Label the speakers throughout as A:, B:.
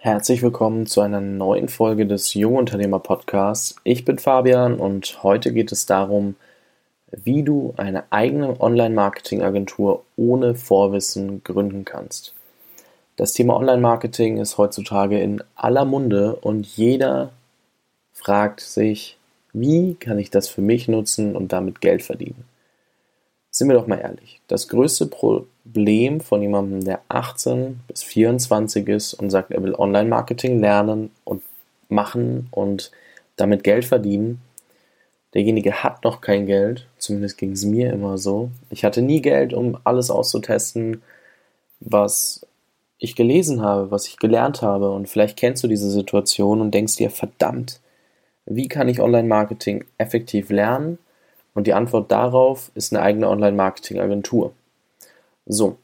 A: Herzlich willkommen zu einer neuen Folge des Jungunternehmer Podcasts. Ich bin Fabian und heute geht es darum, wie du eine eigene Online-Marketing-Agentur ohne Vorwissen gründen kannst. Das Thema Online-Marketing ist heutzutage in aller Munde und jeder fragt sich, wie kann ich das für mich nutzen und damit Geld verdienen? Sind wir doch mal ehrlich, das größte Problem von jemandem, der 18 bis 24 ist und sagt, er will Online-Marketing lernen und machen und damit Geld verdienen, derjenige hat noch kein Geld, zumindest ging es mir immer so. Ich hatte nie Geld, um alles auszutesten, was ich gelesen habe, was ich gelernt habe. Und vielleicht kennst du diese Situation und denkst dir, verdammt, wie kann ich Online-Marketing effektiv lernen? Und die Antwort darauf ist eine eigene Online-Marketing-Agentur. So.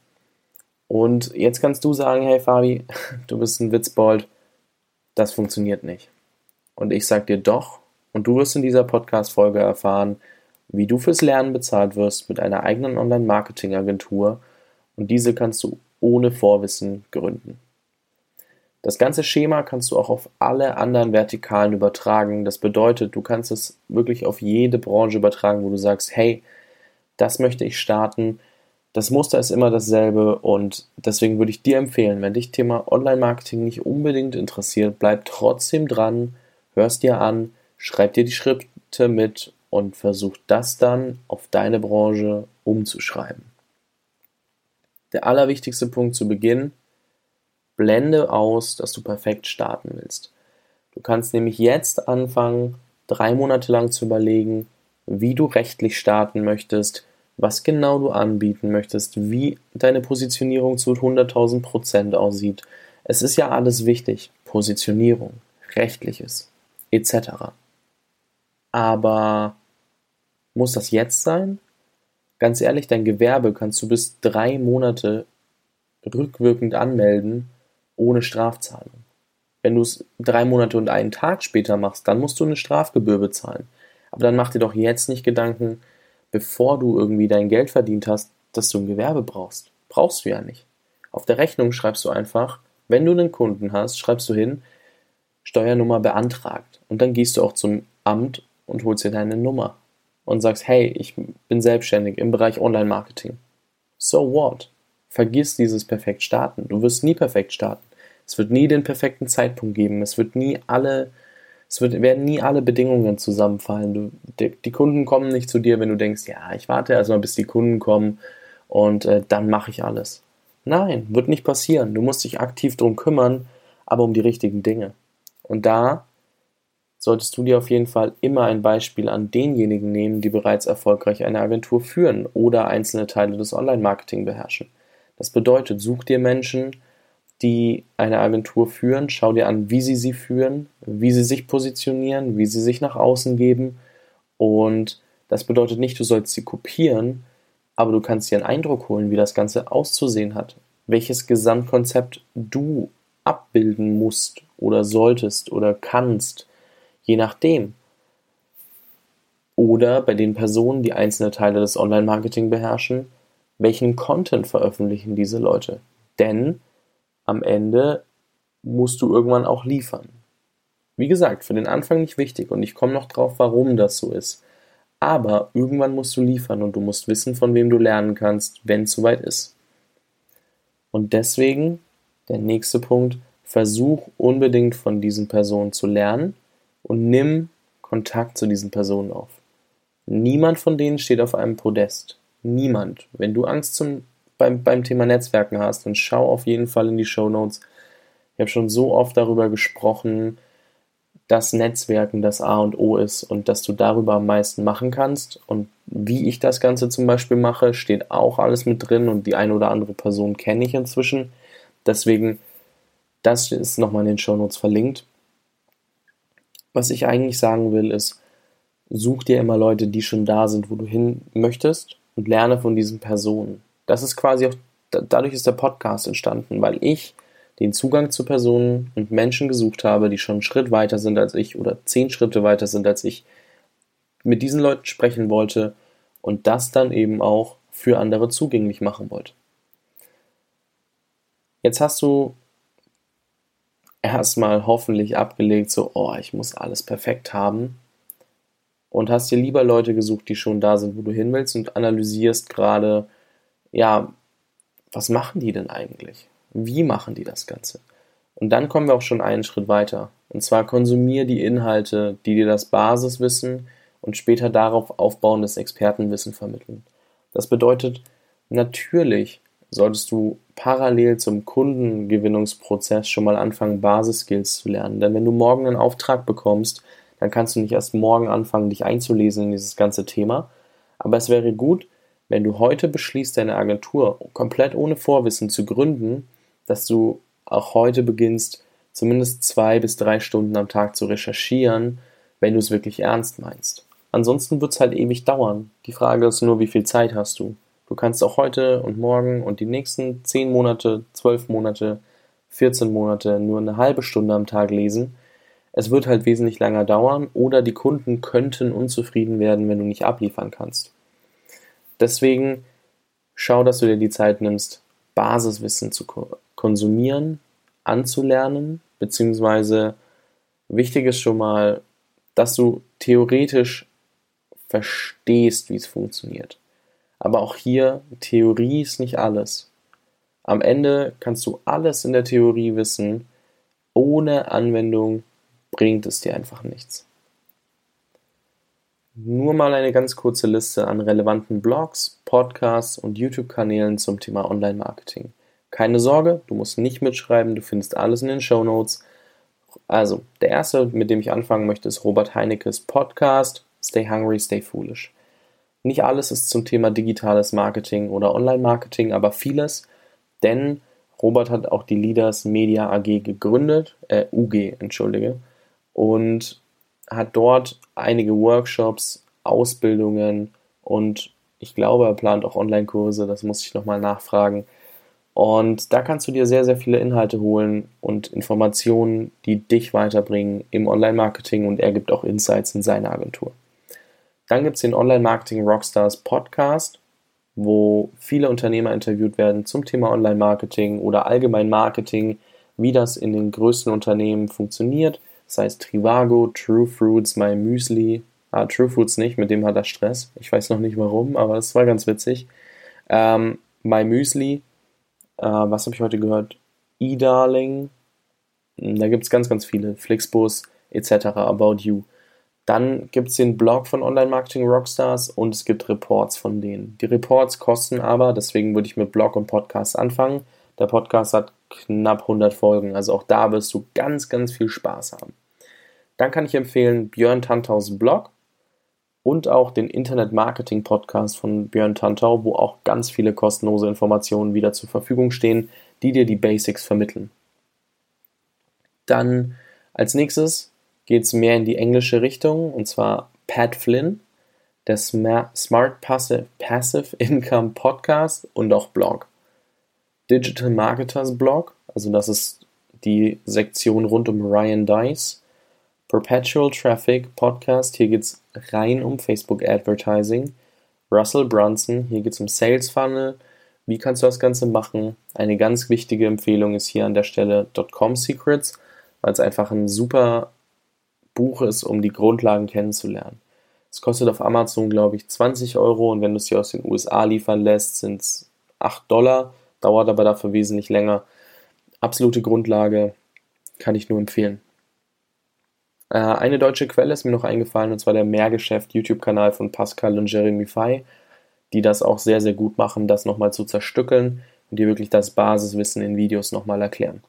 A: Und jetzt kannst du sagen, hey Fabi, du bist ein Witzbold, das funktioniert nicht. Und ich sag dir doch, und du wirst in dieser Podcast-Folge erfahren, wie du fürs Lernen bezahlt wirst mit einer eigenen Online-Marketing-Agentur und diese kannst du ohne Vorwissen gründen. Das ganze Schema kannst du auch auf alle anderen Vertikalen übertragen. Das bedeutet, du kannst es wirklich auf jede Branche übertragen, wo du sagst, hey, das möchte ich starten. Das Muster ist immer dasselbe und deswegen würde ich dir empfehlen, wenn dich Thema Online-Marketing nicht unbedingt interessiert, bleib trotzdem dran, hörst dir an, schreib dir die Schritte mit und versuch das dann auf deine Branche umzuschreiben. Der allerwichtigste Punkt zu Beginn blende aus, dass du perfekt starten willst. Du kannst nämlich jetzt anfangen, drei Monate lang zu überlegen, wie du rechtlich starten möchtest, was genau du anbieten möchtest, wie deine Positionierung zu 100.000 Prozent aussieht. Es ist ja alles wichtig. Positionierung, rechtliches, etc. Aber muss das jetzt sein? Ganz ehrlich, dein Gewerbe kannst du bis drei Monate rückwirkend anmelden ohne Strafzahlung. Wenn du es drei Monate und einen Tag später machst, dann musst du eine Strafgebühr bezahlen. Aber dann mach dir doch jetzt nicht Gedanken, bevor du irgendwie dein Geld verdient hast, dass du ein Gewerbe brauchst. Brauchst du ja nicht. Auf der Rechnung schreibst du einfach, wenn du einen Kunden hast, schreibst du hin, Steuernummer beantragt. Und dann gehst du auch zum Amt und holst dir deine Nummer und sagst, hey, ich bin selbstständig im Bereich Online-Marketing. So what? Vergiss dieses perfekt starten. Du wirst nie perfekt starten. Es wird nie den perfekten Zeitpunkt geben. Es wird nie alle, es wird, werden nie alle Bedingungen zusammenfallen. Du, die, die, Kunden kommen nicht zu dir, wenn du denkst, ja, ich warte erstmal, bis die Kunden kommen und äh, dann mache ich alles. Nein, wird nicht passieren. Du musst dich aktiv darum kümmern, aber um die richtigen Dinge. Und da solltest du dir auf jeden Fall immer ein Beispiel an denjenigen nehmen, die bereits erfolgreich eine Agentur führen oder einzelne Teile des Online-Marketing beherrschen. Das bedeutet, such dir Menschen, die eine Agentur führen, schau dir an, wie sie sie führen, wie sie sich positionieren, wie sie sich nach außen geben. Und das bedeutet nicht, du sollst sie kopieren, aber du kannst dir einen Eindruck holen, wie das Ganze auszusehen hat, welches Gesamtkonzept du abbilden musst oder solltest oder kannst, je nachdem. Oder bei den Personen, die einzelne Teile des Online-Marketing beherrschen, welchen Content veröffentlichen diese Leute. Denn am Ende musst du irgendwann auch liefern. Wie gesagt, für den Anfang nicht wichtig und ich komme noch drauf, warum das so ist. Aber irgendwann musst du liefern und du musst wissen, von wem du lernen kannst, wenn es soweit ist. Und deswegen der nächste Punkt, versuch unbedingt von diesen Personen zu lernen und nimm Kontakt zu diesen Personen auf. Niemand von denen steht auf einem Podest. Niemand. Wenn du Angst zum, beim, beim Thema Netzwerken hast, dann schau auf jeden Fall in die Show Notes. Ich habe schon so oft darüber gesprochen, dass Netzwerken das A und O ist und dass du darüber am meisten machen kannst. Und wie ich das Ganze zum Beispiel mache, steht auch alles mit drin und die eine oder andere Person kenne ich inzwischen. Deswegen, das ist nochmal in den Show Notes verlinkt. Was ich eigentlich sagen will, ist, such dir immer Leute, die schon da sind, wo du hin möchtest und lerne von diesen Personen. Das ist quasi auch, dadurch ist der Podcast entstanden, weil ich den Zugang zu Personen und Menschen gesucht habe, die schon einen Schritt weiter sind als ich oder zehn Schritte weiter sind als ich, mit diesen Leuten sprechen wollte und das dann eben auch für andere zugänglich machen wollte. Jetzt hast du erstmal hoffentlich abgelegt, so, oh, ich muss alles perfekt haben. Und hast dir lieber Leute gesucht, die schon da sind, wo du hin willst und analysierst gerade, ja, was machen die denn eigentlich? Wie machen die das Ganze? Und dann kommen wir auch schon einen Schritt weiter. Und zwar konsumier die Inhalte, die dir das Basiswissen und später darauf aufbauendes Expertenwissen vermitteln. Das bedeutet, natürlich solltest du parallel zum Kundengewinnungsprozess schon mal anfangen, Basiskills zu lernen. Denn wenn du morgen einen Auftrag bekommst, dann kannst du nicht erst morgen anfangen, dich einzulesen in dieses ganze Thema. Aber es wäre gut, wenn du heute beschließt, deine Agentur komplett ohne Vorwissen zu gründen, dass du auch heute beginnst, zumindest zwei bis drei Stunden am Tag zu recherchieren, wenn du es wirklich ernst meinst. Ansonsten wird es halt ewig dauern. Die Frage ist nur, wie viel Zeit hast du? Du kannst auch heute und morgen und die nächsten zehn Monate, zwölf Monate, 14 Monate nur eine halbe Stunde am Tag lesen. Es wird halt wesentlich länger dauern oder die Kunden könnten unzufrieden werden, wenn du nicht abliefern kannst. Deswegen schau, dass du dir die Zeit nimmst, Basiswissen zu konsumieren, anzulernen, beziehungsweise wichtig ist schon mal, dass du theoretisch verstehst, wie es funktioniert. Aber auch hier, Theorie ist nicht alles. Am Ende kannst du alles in der Theorie wissen, ohne Anwendung bringt es dir einfach nichts. Nur mal eine ganz kurze Liste an relevanten Blogs, Podcasts und YouTube-Kanälen zum Thema Online-Marketing. Keine Sorge, du musst nicht mitschreiben, du findest alles in den Show Notes. Also, der erste, mit dem ich anfangen möchte, ist Robert Heinekes Podcast Stay Hungry, Stay Foolish. Nicht alles ist zum Thema digitales Marketing oder Online-Marketing, aber vieles, denn Robert hat auch die Leaders Media AG gegründet, äh, UG, entschuldige, und hat dort einige Workshops, Ausbildungen und ich glaube, er plant auch Online-Kurse, das muss ich nochmal nachfragen. Und da kannst du dir sehr, sehr viele Inhalte holen und Informationen, die dich weiterbringen im Online-Marketing und er gibt auch Insights in seine Agentur. Dann gibt es den Online-Marketing Rockstars Podcast, wo viele Unternehmer interviewt werden zum Thema Online-Marketing oder allgemein Marketing, wie das in den größten Unternehmen funktioniert. Das heißt Trivago, True Fruits, My Müsli. Ah, True Fruits nicht, mit dem hat er Stress. Ich weiß noch nicht warum, aber es war ganz witzig. Ähm, My Müsli, äh, was habe ich heute gehört? E-Darling, da gibt es ganz, ganz viele. Flixbus etc. About You. Dann gibt es den Blog von Online Marketing Rockstars und es gibt Reports von denen. Die Reports kosten aber, deswegen würde ich mit Blog und Podcast anfangen. Der Podcast hat knapp 100 Folgen, also auch da wirst du ganz, ganz viel Spaß haben. Dann kann ich empfehlen Björn Tantaus Blog und auch den Internet Marketing Podcast von Björn Tantau, wo auch ganz viele kostenlose Informationen wieder zur Verfügung stehen, die dir die Basics vermitteln. Dann als nächstes geht es mehr in die englische Richtung, und zwar Pat Flynn, der Smart Passive, Passive Income Podcast und auch Blog. Digital Marketers Blog, also das ist die Sektion rund um Ryan Dice. Perpetual Traffic Podcast, hier geht es rein um Facebook Advertising. Russell Brunson, hier geht es um Sales Funnel. Wie kannst du das Ganze machen? Eine ganz wichtige Empfehlung ist hier an der Stelle .com Secrets, weil es einfach ein super Buch ist, um die Grundlagen kennenzulernen. Es kostet auf Amazon, glaube ich, 20 Euro und wenn du es dir aus den USA liefern lässt, sind es 8 Dollar, dauert aber dafür wesentlich länger. Absolute Grundlage, kann ich nur empfehlen. Äh, eine deutsche Quelle ist mir noch eingefallen, und zwar der Mehrgeschäft YouTube-Kanal von Pascal und Jeremy Fay, die das auch sehr, sehr gut machen, das nochmal zu zerstückeln und dir wirklich das Basiswissen in Videos nochmal erklären.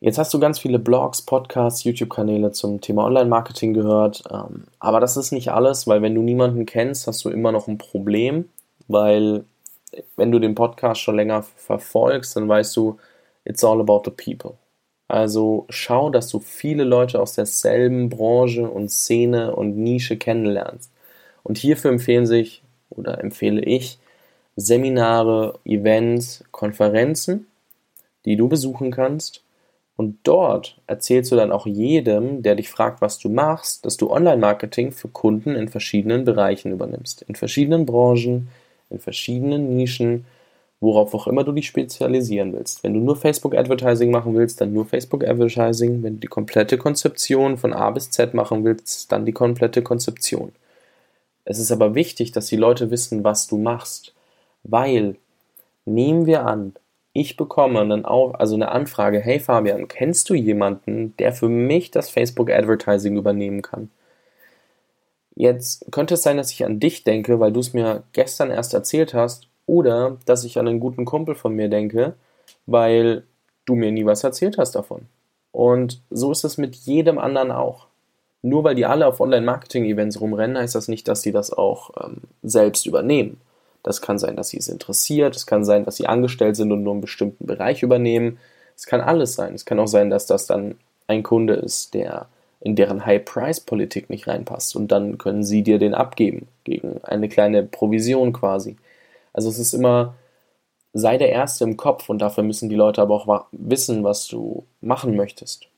A: Jetzt hast du ganz viele Blogs, Podcasts, YouTube-Kanäle zum Thema Online-Marketing gehört, ähm, aber das ist nicht alles, weil wenn du niemanden kennst, hast du immer noch ein Problem, weil wenn du den Podcast schon länger verfolgst, dann weißt du, it's all about the people. Also schau, dass du viele Leute aus derselben Branche und Szene und Nische kennenlernst. Und hierfür empfehlen sich oder empfehle ich Seminare, Events, Konferenzen, die du besuchen kannst und dort erzählst du dann auch jedem, der dich fragt, was du machst, dass du Online-Marketing für Kunden in verschiedenen Bereichen übernimmst. In verschiedenen Branchen, in verschiedenen Nischen worauf auch immer du dich spezialisieren willst. Wenn du nur Facebook Advertising machen willst, dann nur Facebook Advertising. Wenn du die komplette Konzeption von A bis Z machen willst, dann die komplette Konzeption. Es ist aber wichtig, dass die Leute wissen, was du machst, weil nehmen wir an, ich bekomme dann auch also eine Anfrage, hey Fabian, kennst du jemanden, der für mich das Facebook Advertising übernehmen kann? Jetzt könnte es sein, dass ich an dich denke, weil du es mir gestern erst erzählt hast oder dass ich an einen guten Kumpel von mir denke, weil du mir nie was erzählt hast davon. Und so ist es mit jedem anderen auch. Nur weil die alle auf Online-Marketing-Events rumrennen, heißt das nicht, dass sie das auch ähm, selbst übernehmen. Das kann sein, dass sie es interessiert, es kann sein, dass sie angestellt sind und nur einen bestimmten Bereich übernehmen. Es kann alles sein. Es kann auch sein, dass das dann ein Kunde ist, der in deren High-Price-Politik nicht reinpasst und dann können sie dir den abgeben gegen eine kleine Provision quasi. Also es ist immer, sei der Erste im Kopf und dafür müssen die Leute aber auch wissen, was du machen möchtest.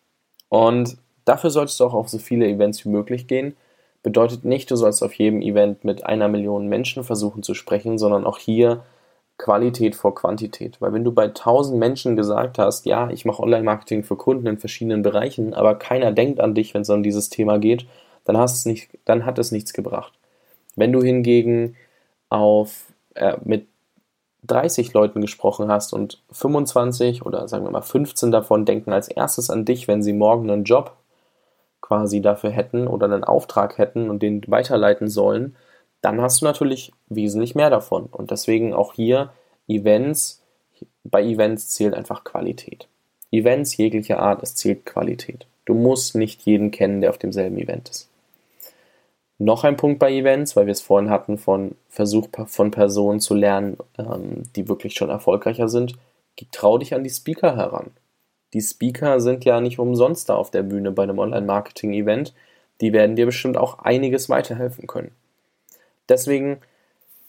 A: Und dafür solltest du auch auf so viele Events wie möglich gehen. Bedeutet nicht, du sollst auf jedem Event mit einer Million Menschen versuchen zu sprechen, sondern auch hier Qualität vor Quantität. Weil wenn du bei 1000 Menschen gesagt hast, ja, ich mache Online-Marketing für Kunden in verschiedenen Bereichen, aber keiner denkt an dich, wenn es um dieses Thema geht, dann, hast es nicht, dann hat es nichts gebracht. Wenn du hingegen auf äh, mit 30 Leuten gesprochen hast und 25 oder sagen wir mal 15 davon denken als erstes an dich, wenn sie morgen einen Job quasi dafür hätten oder einen Auftrag hätten und den weiterleiten sollen, dann hast du natürlich wesentlich mehr davon. Und deswegen auch hier Events, bei Events zählt einfach Qualität. Events jeglicher Art, es zählt Qualität. Du musst nicht jeden kennen, der auf demselben Event ist. Noch ein Punkt bei Events, weil wir es vorhin hatten, von Versuch von Personen zu lernen, ähm, die wirklich schon erfolgreicher sind. Trau dich an die Speaker heran. Die Speaker sind ja nicht umsonst da auf der Bühne bei einem Online-Marketing-Event. Die werden dir bestimmt auch einiges weiterhelfen können. Deswegen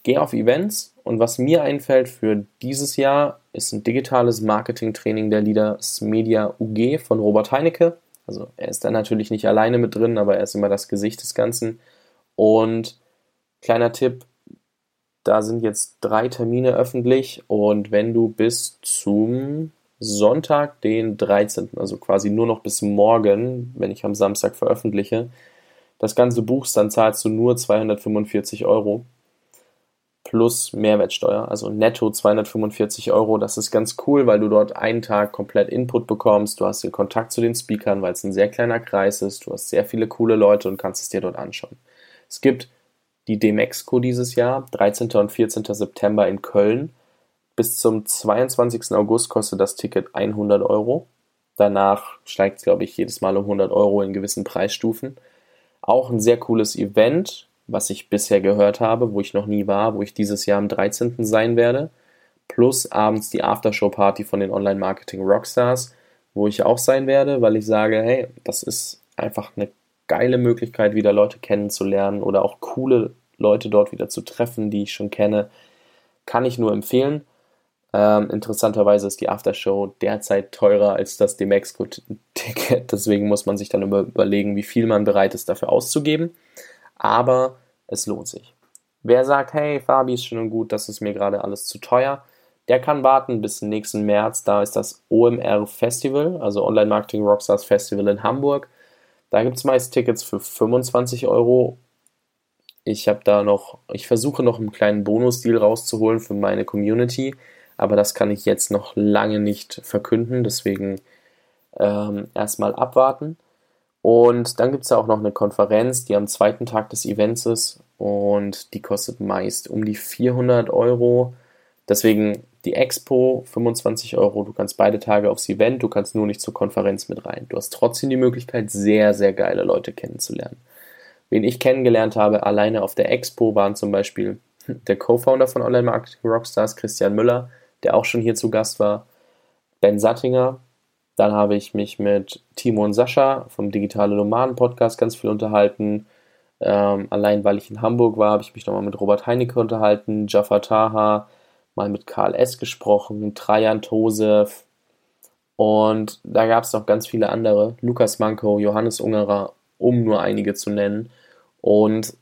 A: geh auf Events und was mir einfällt für dieses Jahr ist ein digitales Marketing-Training der Leaders Media UG von Robert Heinecke. Also er ist da natürlich nicht alleine mit drin, aber er ist immer das Gesicht des Ganzen. Und kleiner Tipp, da sind jetzt drei Termine öffentlich und wenn du bis zum Sonntag, den 13., also quasi nur noch bis morgen, wenn ich am Samstag veröffentliche, das ganze buchst, dann zahlst du nur 245 Euro plus Mehrwertsteuer, also netto 245 Euro. Das ist ganz cool, weil du dort einen Tag komplett Input bekommst. Du hast den Kontakt zu den Speakern, weil es ein sehr kleiner Kreis ist. Du hast sehr viele coole Leute und kannst es dir dort anschauen. Es gibt die Demexco dieses Jahr, 13. und 14. September in Köln. Bis zum 22. August kostet das Ticket 100 Euro. Danach steigt es, glaube ich, jedes Mal um 100 Euro in gewissen Preisstufen. Auch ein sehr cooles Event, was ich bisher gehört habe, wo ich noch nie war, wo ich dieses Jahr am 13. sein werde. Plus abends die Aftershow-Party von den Online-Marketing-Rockstars, wo ich auch sein werde, weil ich sage, hey, das ist einfach eine geile Möglichkeit, wieder Leute kennenzulernen oder auch coole Leute dort wieder zu treffen, die ich schon kenne. Kann ich nur empfehlen. Ähm, interessanterweise ist die Aftershow derzeit teurer als das Demexco-Ticket, deswegen muss man sich dann überlegen, wie viel man bereit ist, dafür auszugeben. Aber es lohnt sich. Wer sagt, hey, Fabi ist schön und gut, das ist mir gerade alles zu teuer, der kann warten bis nächsten März. Da ist das OMR Festival, also Online Marketing Rockstars Festival in Hamburg. Da gibt es meist Tickets für 25 Euro. Ich habe da noch, ich versuche noch einen kleinen Bonusdeal rauszuholen für meine Community, aber das kann ich jetzt noch lange nicht verkünden, deswegen ähm, erstmal abwarten. Und dann gibt es ja auch noch eine Konferenz, die am zweiten Tag des Events ist und die kostet meist um die 400 Euro. Deswegen die Expo 25 Euro, du kannst beide Tage aufs Event, du kannst nur nicht zur Konferenz mit rein. Du hast trotzdem die Möglichkeit, sehr, sehr geile Leute kennenzulernen. Wen ich kennengelernt habe, alleine auf der Expo, waren zum Beispiel der Co-Founder von Online Marketing Rockstars, Christian Müller, der auch schon hier zu Gast war, Ben Sattinger. Dann habe ich mich mit Timo und Sascha vom Digitale Nomaden Podcast ganz viel unterhalten. Ähm, allein weil ich in Hamburg war, habe ich mich nochmal mit Robert Heinecke unterhalten, Jaffa Taha, mal mit Karl S. gesprochen, Trajan Tosef und da gab es noch ganz viele andere, Lukas Manko, Johannes Ungerer, um nur einige zu nennen. Und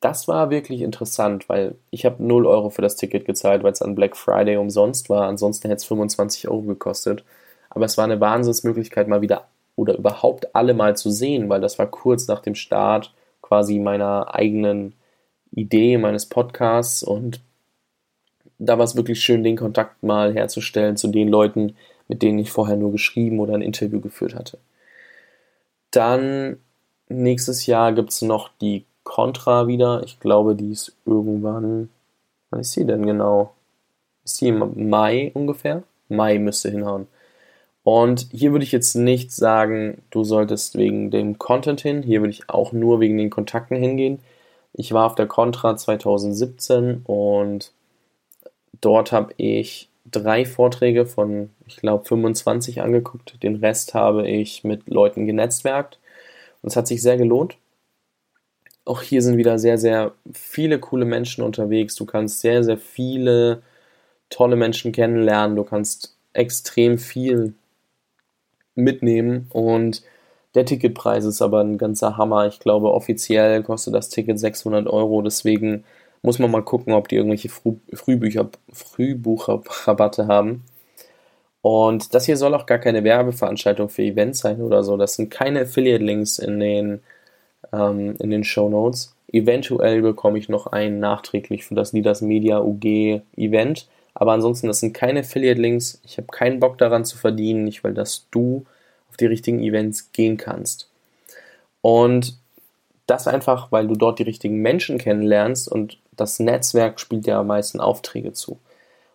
A: das war wirklich interessant, weil ich habe 0 Euro für das Ticket gezahlt, weil es an Black Friday umsonst war. Ansonsten hätte es 25 Euro gekostet. Aber es war eine Wahnsinnsmöglichkeit, mal wieder oder überhaupt alle mal zu sehen, weil das war kurz nach dem Start quasi meiner eigenen Idee, meines Podcasts und da war es wirklich schön, den Kontakt mal herzustellen zu den Leuten, mit denen ich vorher nur geschrieben oder ein Interview geführt hatte. Dann nächstes Jahr gibt es noch die Contra wieder. Ich glaube, die ist irgendwann. Wann ist sie denn genau? Ist sie im Mai ungefähr? Mai müsste hinhauen. Und hier würde ich jetzt nicht sagen, du solltest wegen dem Content hin. Hier würde ich auch nur wegen den Kontakten hingehen. Ich war auf der Contra 2017 und dort habe ich drei Vorträge von, ich glaube, 25 angeguckt. Den Rest habe ich mit Leuten genetzwerkt. Und es hat sich sehr gelohnt. Auch hier sind wieder sehr, sehr viele coole Menschen unterwegs. Du kannst sehr, sehr viele tolle Menschen kennenlernen. Du kannst extrem viel mitnehmen und der Ticketpreis ist aber ein ganzer Hammer. Ich glaube, offiziell kostet das Ticket 600 Euro. Deswegen muss man mal gucken, ob die irgendwelche Früh Frühbücher, Frühbucherrabatte haben. Und das hier soll auch gar keine Werbeveranstaltung für Events sein oder so. Das sind keine Affiliate-Links in den, ähm, in den Show Notes. Eventuell bekomme ich noch einen nachträglich für das Leaders Media UG Event. Aber ansonsten, das sind keine Affiliate-Links. Ich habe keinen Bock daran zu verdienen. Ich will, dass du auf die richtigen Events gehen kannst. Und das einfach, weil du dort die richtigen Menschen kennenlernst und das Netzwerk spielt ja am meisten Aufträge zu.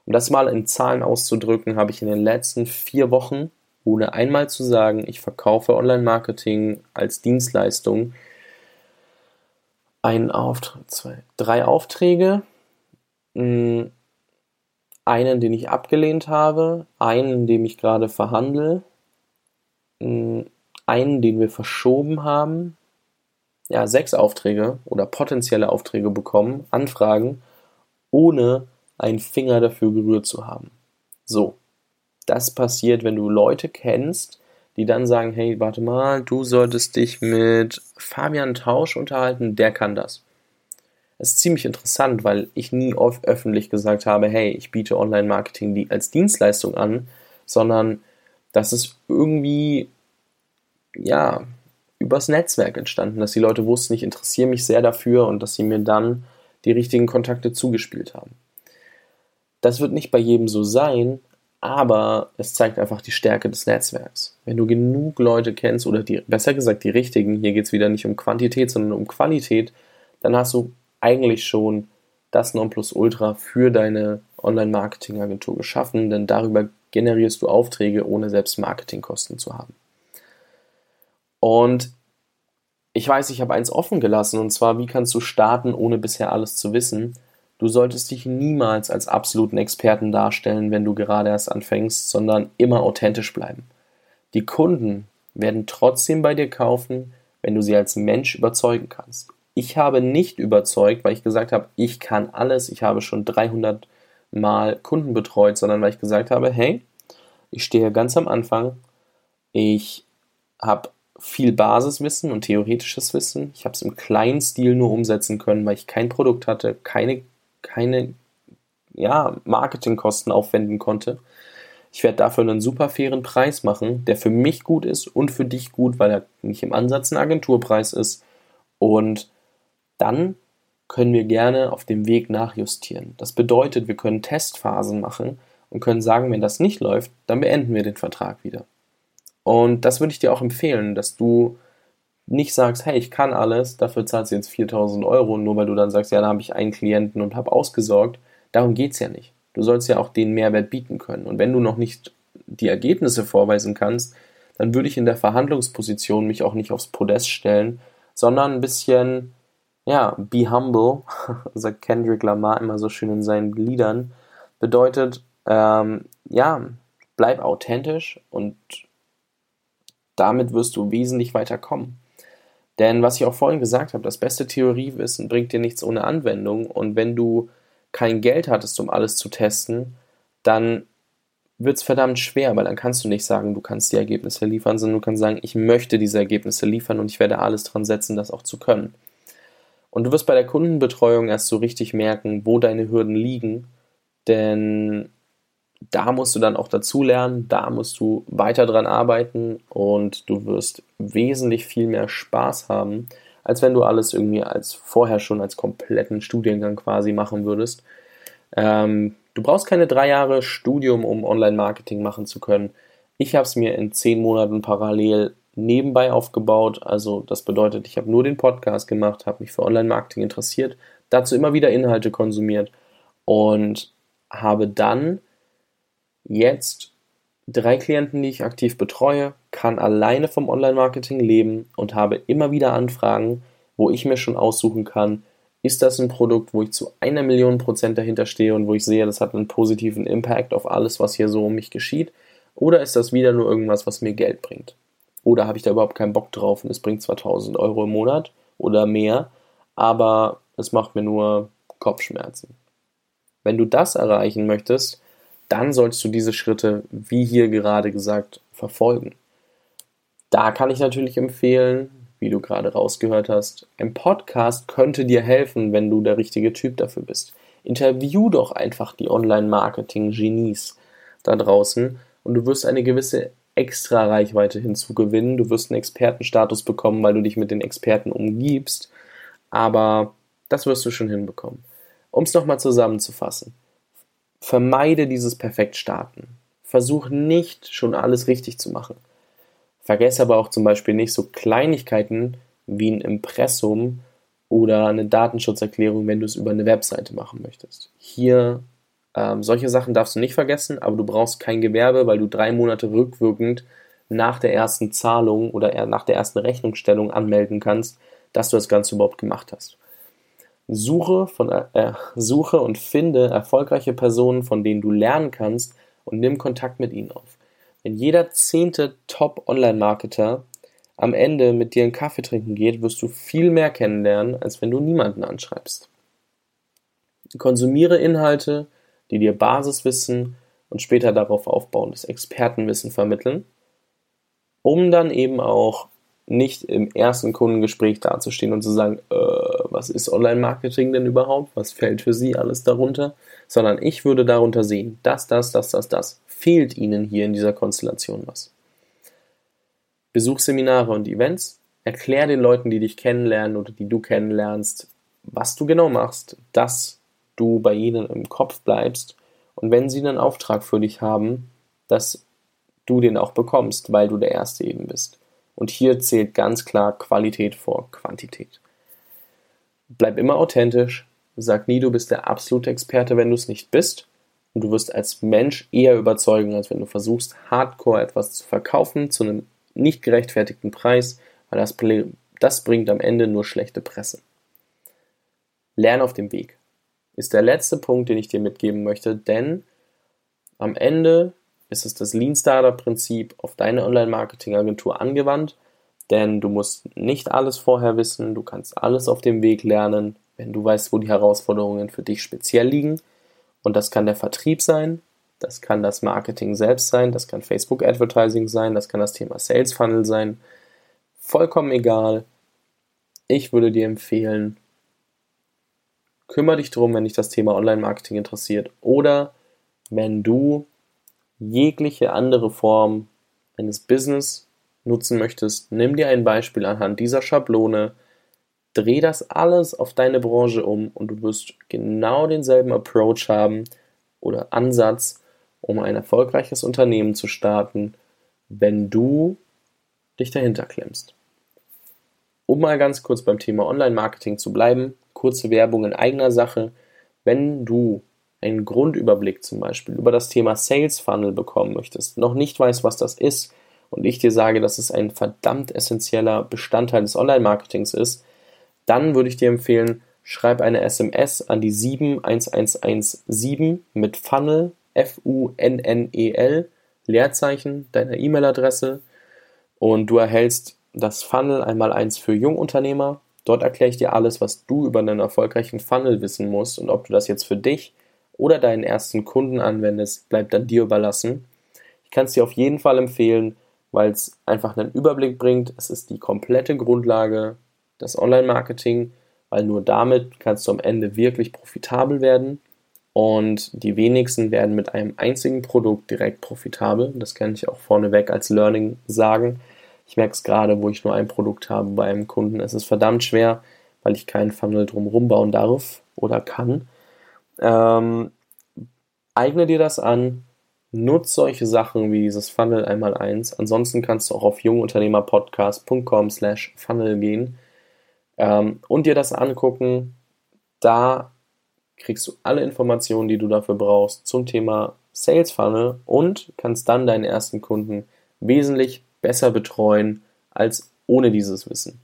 A: Um das mal in Zahlen auszudrücken, habe ich in den letzten vier Wochen, ohne einmal zu sagen, ich verkaufe Online-Marketing als Dienstleistung, einen Auftrag, zwei, drei Aufträge, hm, einen, den ich abgelehnt habe, einen, in dem ich gerade verhandle, hm, einen, den wir verschoben haben, ja, sechs Aufträge oder potenzielle Aufträge bekommen, Anfragen, ohne einen Finger dafür gerührt zu haben. So, das passiert, wenn du Leute kennst, die dann sagen, hey, warte mal, du solltest dich mit Fabian Tausch unterhalten, der kann das. Es ist ziemlich interessant, weil ich nie oft öffentlich gesagt habe, hey, ich biete Online-Marketing als Dienstleistung an, sondern das ist irgendwie, ja, übers Netzwerk entstanden, dass die Leute wussten, ich interessiere mich sehr dafür und dass sie mir dann die richtigen Kontakte zugespielt haben. Das wird nicht bei jedem so sein, aber es zeigt einfach die Stärke des Netzwerks. Wenn du genug Leute kennst oder die, besser gesagt die richtigen, hier geht es wieder nicht um Quantität, sondern um Qualität, dann hast du eigentlich schon das Nonplusultra für deine Online-Marketing-Agentur geschaffen, denn darüber generierst du Aufträge, ohne selbst Marketingkosten zu haben. Und ich weiß, ich habe eins offen gelassen, und zwar, wie kannst du starten, ohne bisher alles zu wissen? Du solltest dich niemals als absoluten Experten darstellen, wenn du gerade erst anfängst, sondern immer authentisch bleiben. Die Kunden werden trotzdem bei dir kaufen, wenn du sie als Mensch überzeugen kannst. Ich habe nicht überzeugt, weil ich gesagt habe, ich kann alles, ich habe schon 300 Mal Kunden betreut, sondern weil ich gesagt habe, hey, ich stehe ganz am Anfang, ich habe viel Basiswissen und theoretisches Wissen. Ich habe es im kleinen Stil nur umsetzen können, weil ich kein Produkt hatte, keine, keine ja, Marketingkosten aufwenden konnte. Ich werde dafür einen super fairen Preis machen, der für mich gut ist und für dich gut, weil er nicht im Ansatz ein Agenturpreis ist. Und dann können wir gerne auf dem Weg nachjustieren. Das bedeutet, wir können Testphasen machen und können sagen, wenn das nicht läuft, dann beenden wir den Vertrag wieder. Und das würde ich dir auch empfehlen, dass du nicht sagst, hey, ich kann alles, dafür zahlst du jetzt 4000 Euro, nur weil du dann sagst, ja, da habe ich einen Klienten und habe ausgesorgt. Darum geht es ja nicht. Du sollst ja auch den Mehrwert bieten können. Und wenn du noch nicht die Ergebnisse vorweisen kannst, dann würde ich in der Verhandlungsposition mich auch nicht aufs Podest stellen, sondern ein bisschen, ja, be humble, sagt Kendrick Lamar immer so schön in seinen Liedern, bedeutet, ähm, ja, bleib authentisch und damit wirst du wesentlich weiter kommen. Denn was ich auch vorhin gesagt habe, das beste Theoriewissen bringt dir nichts ohne Anwendung. Und wenn du kein Geld hattest, um alles zu testen, dann wird es verdammt schwer, weil dann kannst du nicht sagen, du kannst die Ergebnisse liefern, sondern du kannst sagen, ich möchte diese Ergebnisse liefern und ich werde alles dran setzen, das auch zu können. Und du wirst bei der Kundenbetreuung erst so richtig merken, wo deine Hürden liegen, denn da musst du dann auch dazu lernen, da musst du weiter dran arbeiten und du wirst wesentlich viel mehr Spaß haben, als wenn du alles irgendwie als vorher schon als kompletten Studiengang quasi machen würdest. Ähm, du brauchst keine drei Jahre Studium, um Online-Marketing machen zu können. Ich habe es mir in zehn Monaten parallel nebenbei aufgebaut. Also das bedeutet, ich habe nur den Podcast gemacht, habe mich für Online-Marketing interessiert, dazu immer wieder Inhalte konsumiert und habe dann jetzt drei Klienten, die ich aktiv betreue, kann alleine vom Online-Marketing leben und habe immer wieder Anfragen, wo ich mir schon aussuchen kann, ist das ein Produkt, wo ich zu einer Million Prozent dahinter stehe und wo ich sehe, das hat einen positiven Impact auf alles, was hier so um mich geschieht? Oder ist das wieder nur irgendwas, was mir Geld bringt? Oder habe ich da überhaupt keinen Bock drauf und es bringt zwar 1000 Euro im Monat oder mehr, aber es macht mir nur Kopfschmerzen. Wenn du das erreichen möchtest, dann solltest du diese Schritte, wie hier gerade gesagt, verfolgen. Da kann ich natürlich empfehlen, wie du gerade rausgehört hast, ein Podcast könnte dir helfen, wenn du der richtige Typ dafür bist. Interview doch einfach die Online-Marketing-Genies da draußen und du wirst eine gewisse extra Reichweite hinzugewinnen. Du wirst einen Expertenstatus bekommen, weil du dich mit den Experten umgibst. Aber das wirst du schon hinbekommen. Um es nochmal zusammenzufassen. Vermeide dieses Perfektstarten. Versuch nicht schon alles richtig zu machen. Vergesse aber auch zum Beispiel nicht so Kleinigkeiten wie ein Impressum oder eine Datenschutzerklärung, wenn du es über eine Webseite machen möchtest. Hier ähm, solche Sachen darfst du nicht vergessen, aber du brauchst kein Gewerbe, weil du drei Monate rückwirkend nach der ersten Zahlung oder nach der ersten Rechnungsstellung anmelden kannst, dass du das Ganze überhaupt gemacht hast. Suche, von, äh, suche und finde erfolgreiche Personen, von denen du lernen kannst und nimm Kontakt mit ihnen auf. Wenn jeder zehnte Top-Online-Marketer am Ende mit dir einen Kaffee trinken geht, wirst du viel mehr kennenlernen, als wenn du niemanden anschreibst. Konsumiere Inhalte, die dir Basiswissen und später darauf aufbauendes Expertenwissen vermitteln, um dann eben auch nicht im ersten Kundengespräch dazustehen und zu sagen, äh, was ist Online-Marketing denn überhaupt? Was fällt für Sie alles darunter? Sondern ich würde darunter sehen, das, das, das, das, das. Fehlt Ihnen hier in dieser Konstellation was? Besuch Seminare und Events, erklär den Leuten, die dich kennenlernen oder die du kennenlernst, was du genau machst, dass du bei ihnen im Kopf bleibst und wenn sie einen Auftrag für dich haben, dass du den auch bekommst, weil du der Erste eben bist. Und hier zählt ganz klar Qualität vor Quantität. Bleib immer authentisch, sag nie, du bist der absolute Experte, wenn du es nicht bist. Und du wirst als Mensch eher überzeugen, als wenn du versuchst, hardcore etwas zu verkaufen zu einem nicht gerechtfertigten Preis, weil das, das bringt am Ende nur schlechte Presse. Lern auf dem Weg ist der letzte Punkt, den ich dir mitgeben möchte, denn am Ende ist es das Lean Starter Prinzip auf deine Online-Marketing-Agentur angewandt, denn du musst nicht alles vorher wissen, du kannst alles auf dem Weg lernen, wenn du weißt, wo die Herausforderungen für dich speziell liegen. Und das kann der Vertrieb sein, das kann das Marketing selbst sein, das kann Facebook Advertising sein, das kann das Thema Sales Funnel sein. Vollkommen egal. Ich würde dir empfehlen, kümmere dich drum, wenn dich das Thema Online-Marketing interessiert oder wenn du jegliche andere Form eines Business nutzen möchtest, nimm dir ein Beispiel anhand dieser Schablone, dreh das alles auf deine Branche um und du wirst genau denselben Approach haben oder Ansatz, um ein erfolgreiches Unternehmen zu starten, wenn du dich dahinter klemmst. Um mal ganz kurz beim Thema Online-Marketing zu bleiben, kurze Werbung in eigener Sache. Wenn du einen Grundüberblick zum Beispiel über das Thema Sales Funnel bekommen möchtest, noch nicht weißt, was das ist, und ich dir sage, dass es ein verdammt essentieller Bestandteil des Online-Marketings ist, dann würde ich dir empfehlen, schreib eine SMS an die 71117 mit Funnel, F-U-N-N-E-L, Leerzeichen, deiner E-Mail-Adresse und du erhältst das Funnel einmal eins für Jungunternehmer, Dort erkläre ich dir alles, was du über einen erfolgreichen Funnel wissen musst und ob du das jetzt für dich oder deinen ersten Kunden anwendest, bleibt dann dir überlassen. Ich kann es dir auf jeden Fall empfehlen, weil es einfach einen Überblick bringt. Es ist die komplette Grundlage des Online-Marketing, weil nur damit kannst du am Ende wirklich profitabel werden. Und die wenigsten werden mit einem einzigen Produkt direkt profitabel. Das kann ich auch vorneweg als Learning sagen. Ich merke es gerade, wo ich nur ein Produkt habe bei einem Kunden. Es ist verdammt schwer, weil ich keinen Funnel drumherum bauen darf oder kann. Ähm, eigne dir das an, nutz solche Sachen wie dieses Funnel einmal eins. Ansonsten kannst du auch auf jungunternehmerpodcast.com slash Funnel gehen ähm, und dir das angucken. Da kriegst du alle Informationen, die du dafür brauchst zum Thema Sales Funnel und kannst dann deinen ersten Kunden wesentlich besser betreuen als ohne dieses Wissen.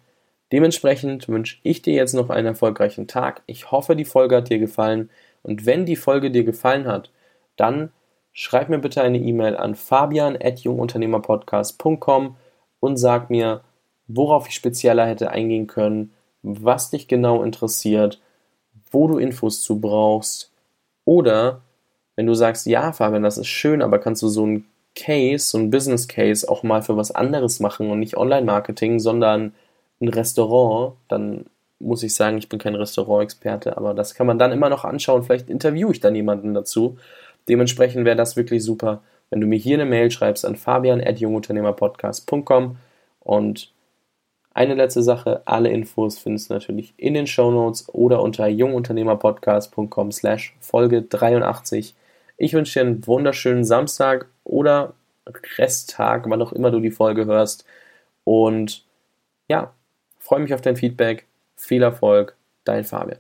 A: Dementsprechend wünsche ich dir jetzt noch einen erfolgreichen Tag. Ich hoffe, die Folge hat dir gefallen. Und wenn die Folge dir gefallen hat, dann schreib mir bitte eine E-Mail an fabian.jungunternehmerpodcast.com und sag mir, worauf ich spezieller hätte eingehen können, was dich genau interessiert, wo du Infos zu brauchst. Oder wenn du sagst, ja, Fabian, das ist schön, aber kannst du so ein Case, so ein Business Case auch mal für was anderes machen und nicht Online-Marketing, sondern ein Restaurant, dann muss ich sagen, ich bin kein Restaurant-Experte, aber das kann man dann immer noch anschauen. Vielleicht interviewe ich dann jemanden dazu. Dementsprechend wäre das wirklich super, wenn du mir hier eine Mail schreibst an fabian.jungunternehmerpodcast.com und eine letzte Sache, alle Infos findest du natürlich in den Show Notes oder unter jungunternehmerpodcast.com slash Folge 83. Ich wünsche dir einen wunderschönen Samstag oder Resttag, wann auch immer du die Folge hörst. Und ja, freue mich auf dein Feedback. Viel Erfolg, dein Fabian.